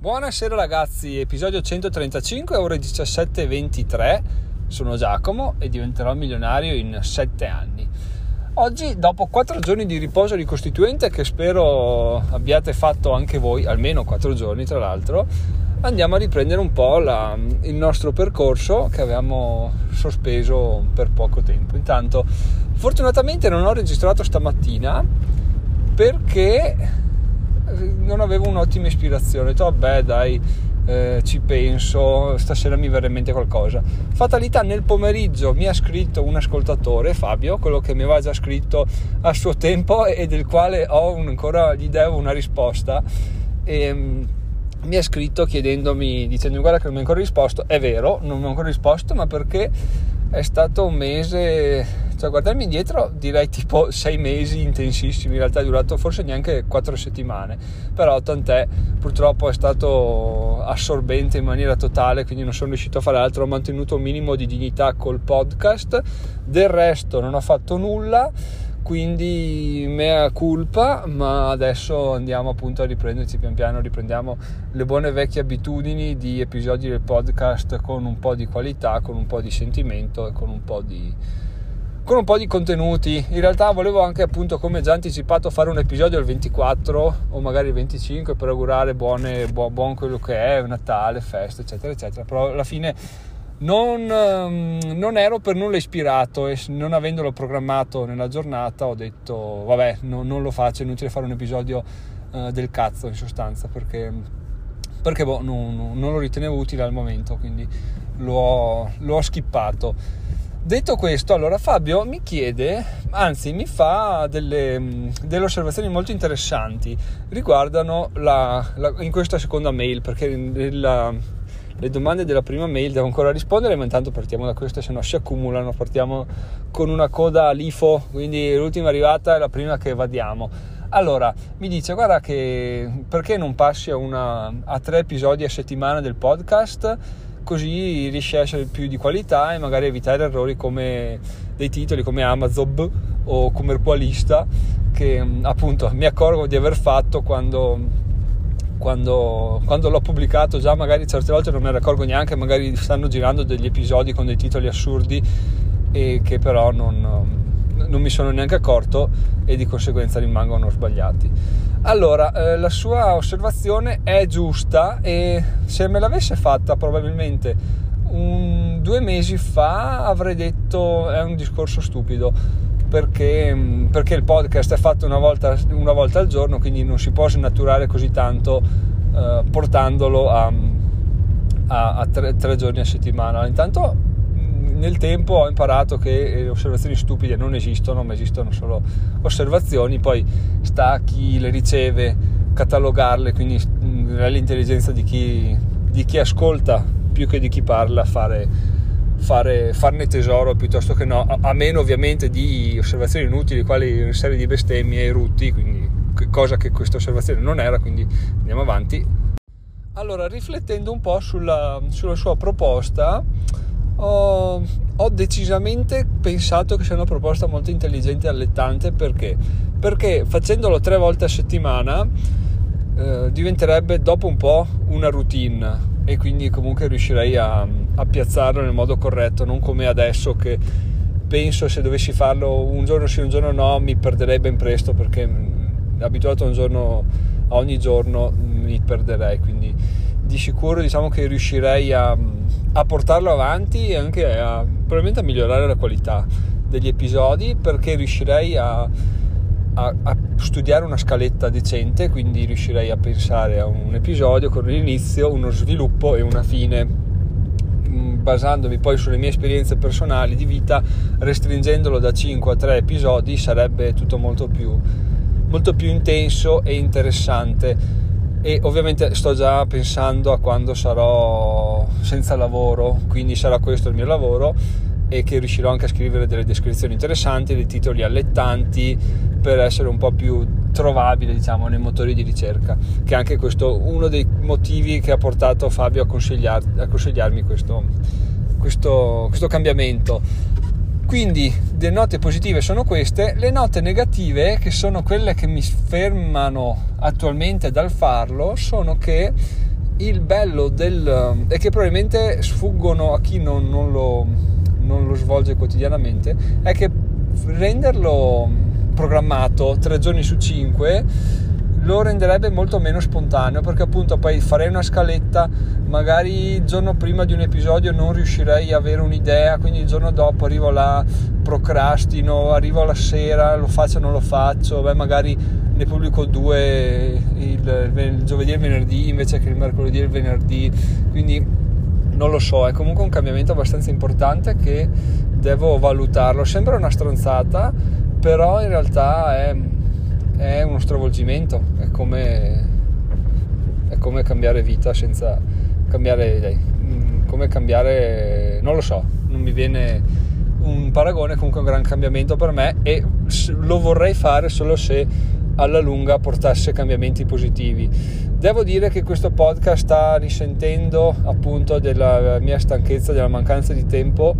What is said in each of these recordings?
Buonasera ragazzi, episodio 135, ore 17.23. Sono Giacomo e diventerò milionario in 7 anni. Oggi, dopo 4 giorni di riposo ricostituente, che spero abbiate fatto anche voi, almeno 4 giorni tra l'altro, andiamo a riprendere un po' la, il nostro percorso che avevamo sospeso per poco tempo. Intanto, fortunatamente non ho registrato stamattina perché non avevo un'ottima ispirazione. Ho vabbè, dai, eh, ci penso, stasera mi verrà in mente qualcosa. Fatalità, nel pomeriggio mi ha scritto un ascoltatore, Fabio, quello che mi aveva già scritto a suo tempo e del quale ho un, ancora gli devo una risposta. E, um, mi ha scritto chiedendomi, dicendomi guarda che non mi ha ancora risposto, è vero, non mi ha ancora risposto, ma perché è stato un mese, cioè guardarmi indietro direi tipo sei mesi intensissimi, in realtà è durato forse neanche quattro settimane, però tant'è, purtroppo è stato assorbente in maniera totale, quindi non sono riuscito a fare altro, ho mantenuto un minimo di dignità col podcast, del resto non ho fatto nulla. Quindi mea culpa, ma adesso andiamo appunto a riprenderci. Pian piano, riprendiamo le buone vecchie abitudini di episodi del podcast con un po' di qualità, con un po' di sentimento e con un po' di, con un po' di contenuti. In realtà volevo anche appunto, come già anticipato, fare un episodio il 24 o magari il 25 per augurare buone, buon, buon quello che è, Natale, feste, eccetera, eccetera. Però alla fine non, ehm, non, ero per nulla ispirato e non avendolo programmato nella giornata ho detto vabbè no, non lo faccio, è inutile fare un episodio uh, del cazzo in sostanza perché, perché boh, non, non, lo ritenevo utile al momento quindi l'ho, l'ho skippato. Detto questo, allora Fabio mi chiede, anzi mi fa delle, delle osservazioni molto interessanti riguardano la, la, in questa seconda mail perché nella, le domande della prima mail devo ancora rispondere, ma intanto partiamo da queste, se no si accumulano, partiamo con una coda LIFO, quindi l'ultima arrivata è la prima che evadiamo. Allora, mi dice, guarda che perché non passi a, una, a tre episodi a settimana del podcast? Così riesci a essere più di qualità e magari evitare errori come dei titoli come Amazon o Commercialista che appunto mi accorgo di aver fatto quando quando, quando, l'ho pubblicato già magari certe volte non me ne accorgo neanche, magari stanno girando degli episodi con dei titoli assurdi e che però non, non mi sono neanche accorto e di conseguenza rimangono sbagliati. Allora, eh, la sua osservazione è giusta e se me l'avesse fatta probabilmente un, due mesi fa avrei detto è un discorso stupido perché, mm, perché, il podcast è fatto una volta, una volta, al giorno, quindi non si può snaturare così tanto eh, portandolo a, a, a tre, tre, giorni a settimana. Intanto nel tempo ho imparato che le osservazioni stupide non esistono, ma esistono solo osservazioni, poi sta a chi le riceve catalogarle, quindi mm, è l'intelligenza di chi, di chi ascolta più che di chi parla fare fare, farne tesoro piuttosto che no, a, a, meno ovviamente di osservazioni inutili, quali una serie di bestemmie e rutti, quindi cosa che questa osservazione non era, quindi andiamo avanti. Allora, riflettendo un po' sulla, sulla sua proposta, ho, ho, decisamente pensato che sia una proposta molto intelligente e allettante perché? Perché facendolo tre volte a settimana eh, diventerebbe dopo un po' una routine e quindi comunque riuscirei a, a piazzarlo nel modo corretto, non come adesso che penso se dovessi farlo un giorno sì, un giorno no, mi perderei ben presto perché mm, abituato a giorno a ogni giorno mi perderei, quindi di sicuro diciamo che riuscirei a, a portarlo avanti e anche a, probabilmente a migliorare la qualità degli episodi perché riuscirei a a, a, studiare una scaletta decente, quindi riuscirei a pensare a un episodio con un inizio, uno sviluppo e una fine, mm, basandomi poi sulle mie esperienze personali di vita, restringendolo da 5 a 3 episodi sarebbe tutto molto più, molto più intenso e interessante. E ovviamente sto già pensando a quando sarò senza lavoro, quindi sarà questo il mio lavoro e che riuscirò anche a scrivere delle descrizioni interessanti, dei titoli allettanti per essere un po' più trovabile diciamo nei motori di ricerca che è anche questo uno dei motivi che ha portato Fabio a, consigliar, a consigliarmi questo, questo, questo cambiamento quindi le note positive sono queste le note negative che sono quelle che mi fermano attualmente dal farlo sono che il bello del... è che probabilmente sfuggono a chi non, non, lo, non lo svolge quotidianamente, è che renderlo programmato tre giorni su cinque lo renderebbe molto meno spontaneo perché appunto poi farei una scaletta magari il giorno prima di un episodio non riuscirei a avere un'idea quindi il giorno dopo arrivo là procrastino arrivo la sera lo faccio o non lo faccio beh magari ne pubblico due il, il giovedì e il venerdì invece che il mercoledì e il venerdì quindi non lo so è comunque un cambiamento abbastanza importante che devo valutarlo. Sembra una stronzata però in realtà è è uno stravolgimento, è come, è come cambiare vita senza cambiare idee, mm, come cambiare, non lo so, non mi viene un paragone, comunque un gran cambiamento per me e lo vorrei fare solo se alla lunga portasse cambiamenti positivi. Devo dire che questo podcast sta risentendo appunto della mia stanchezza, della mancanza di tempo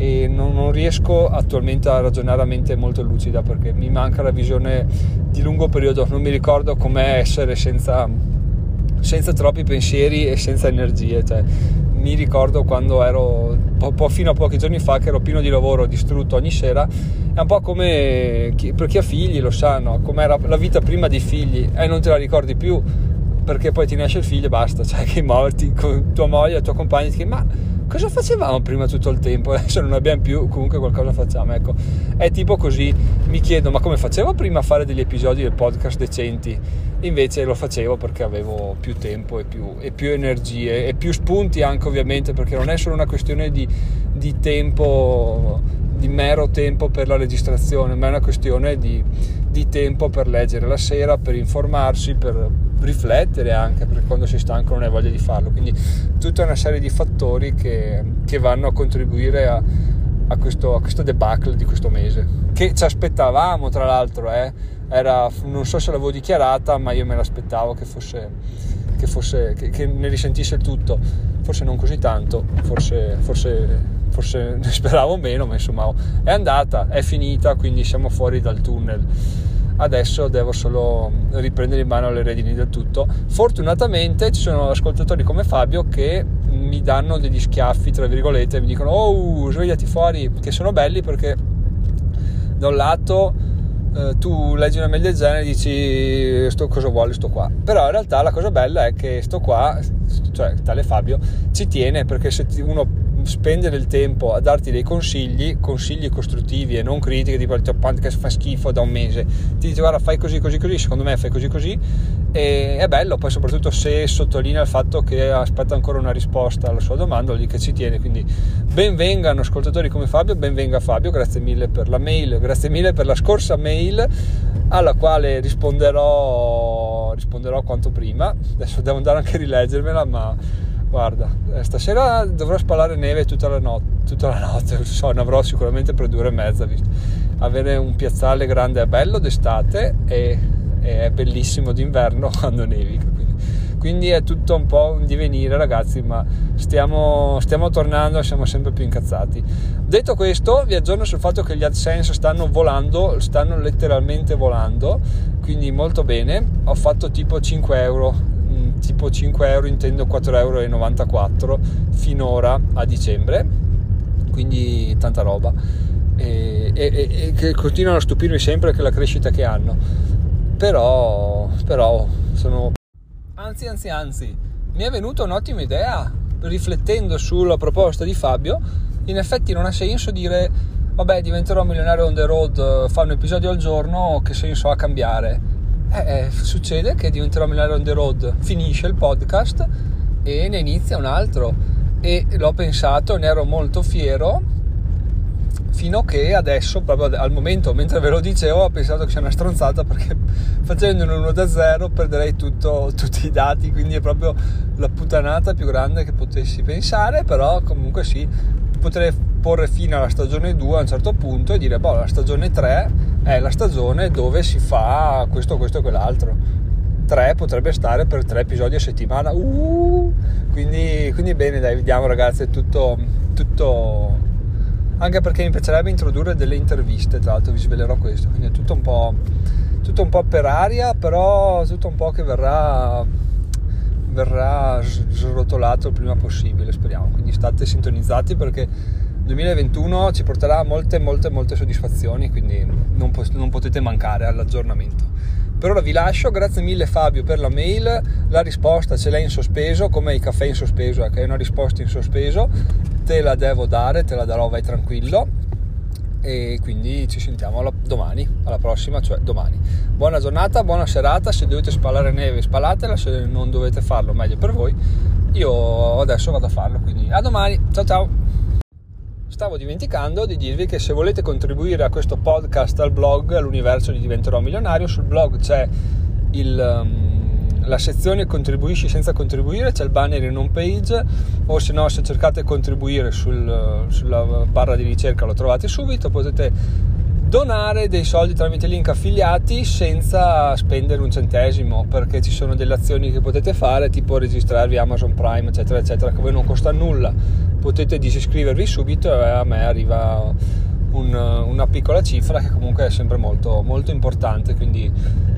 e non, non, riesco attualmente a ragionare a mente molto lucida perché mi manca la visione di lungo periodo, non mi ricordo com'è essere senza, senza troppi pensieri e senza energie, cioè, mi ricordo quando ero po- po- fino a pochi giorni fa che ero pieno di lavoro, distrutto ogni sera, è un po' come chi, per chi ha figli lo sanno, com'era la vita prima dei figli. E eh, non te la ricordi più perché poi ti nasce il figlio e basta, cioè che morti con tua moglie, il tuo compagno ti dici ma cosa facevamo prima tutto il tempo? Adesso non abbiamo più, comunque qualcosa facciamo. Ecco, è tipo così. Mi chiedo, ma come facevo prima a fare degli episodi del podcast decenti? Invece lo facevo perché avevo più tempo e più, e più energie e più spunti anche ovviamente perché non è solo una questione di, di tempo di mero tempo per la registrazione, ma è una questione di, di tempo per leggere la sera, per informarsi, per riflettere anche perché quando è stanco non hai voglia di farlo. Quindi tutta una serie di fattori che, che vanno a contribuire a, a, questo, a, questo, debacle di questo mese che ci aspettavamo tra l'altro eh? Era, non so se l'avevo dichiarata ma io me l'aspettavo che fosse che, fosse, che, che ne risentisse il tutto. Forse non così tanto forse, forse forse ne speravo meno, ma insomma è andata, è finita, quindi siamo fuori dal tunnel adesso devo solo riprendere in mano le redini del tutto. Fortunatamente ci sono ascoltatori come Fabio che mi danno degli schiaffi, tra virgolette, mi dicono oh svegliati fuori, che sono belli perché da un lato eh, tu leggi una mail del genere e dici sto, cosa vuole sto qua però in realtà la cosa bella è che sto qua cioè tale Fabio ci tiene perché se uno spendere il tempo a darti dei consigli, consigli costruttivi e non critiche, tipo il podcast fa schifo da un mese, ti dice guarda fai così così così, secondo me fai così così. E è bello, poi soprattutto se sottolinea il fatto che aspetta ancora una risposta alla sua domanda, lì che ci tiene, quindi benvengano ascoltatori come Fabio, benvenga Fabio, grazie mille per la mail, grazie mille per la scorsa mail alla quale risponderò, risponderò quanto prima, adesso devo andare anche a rileggermela ma Guarda, eh, stasera dovrò spalare neve tutta la, not- tutta la notte, so, ne avrò sicuramente per due ore e mezza. Visto. Avere un piazzale grande è bello d'estate e, e è bellissimo d'inverno quando nevica. Quindi, quindi, è tutto un po' un divenire, ragazzi, ma stiamo, stiamo tornando, siamo sempre più incazzati. Detto questo, vi aggiorno sul fatto che gli AdSense stanno volando, stanno letteralmente volando, quindi molto bene. Ho fatto tipo 5 euro tipo 5 euro intendo 4,94 euro finora a dicembre. Quindi tanta roba. E, e, e, continuano a stupirmi sempre che la crescita che hanno. Però però sono anzi anzi anzi mi è venuta un'ottima idea riflettendo sulla proposta di Fabio. In effetti non ha senso dire vabbè diventerò milionario on the road fa un episodio al giorno che senso ha cambiare eh, eh, succede che diventerò milionario on the road, finisce il podcast e ne inizia un altro. E l'ho pensato, ne ero molto fiero fino a che adesso, proprio al momento, mentre ve lo dicevo, ho pensato che sia una stronzata perché facendo uno da zero perderei tutto, tutti i dati, quindi è proprio la puttanata più grande che potessi pensare, però comunque sì, potrei porre fine alla stagione 2 a un certo punto e dire, boh, la stagione 3 è la stagione dove si fa questo, questo e quell'altro. 3 potrebbe stare per 3 episodi a settimana. Uh, quindi, quindi bene, dai, vediamo ragazzi, è tutto, tutto... Anche perché mi piacerebbe introdurre delle interviste, tra l'altro vi svelerò questo, quindi è tutto un po', tutto un po per aria, però tutto un po' che verrà verrà srotolato il prima possibile, speriamo. Quindi state sintonizzati perché 2021 ci porterà molte, molte, molte soddisfazioni, quindi non, po- non potete mancare all'aggiornamento. Per ora vi lascio, grazie mille Fabio per la mail, la risposta ce l'hai in sospeso, come i caffè in sospeso, che è una risposta in sospeso, te la devo dare, te la darò, vai tranquillo e quindi ci sentiamo alla, domani, alla prossima, cioè domani. Buona giornata, buona serata, se dovete spalare neve spalatela, se non dovete farlo meglio per voi. Io adesso vado a farlo, quindi a domani, ciao ciao! Stavo dimenticando di dirvi che se volete contribuire a questo podcast al blog, all'universo di Diventerò Milionario, sul blog c'è il... Um, la sezione contribuisci senza contribuire, c'è il banner in home page o se no se cercate contribuire sul, sulla barra di ricerca lo trovate subito, potete donare dei soldi tramite link affiliati senza spendere un centesimo perché ci sono delle azioni che potete fare tipo registrarvi Amazon Prime eccetera eccetera che a voi non costa nulla potete disiscrivervi subito e a me arriva un, una piccola cifra che comunque è sempre molto, molto importante quindi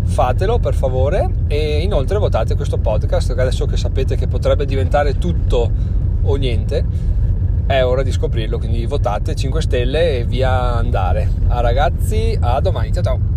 fatelo per favore. E inoltre votate questo podcast adesso che sapete che potrebbe diventare tutto o niente è ora di scoprirlo quindi votate 5 stelle e via andare. A ragazzi a domani ciao ciao